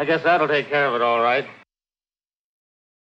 I guess that'll take care of it all right.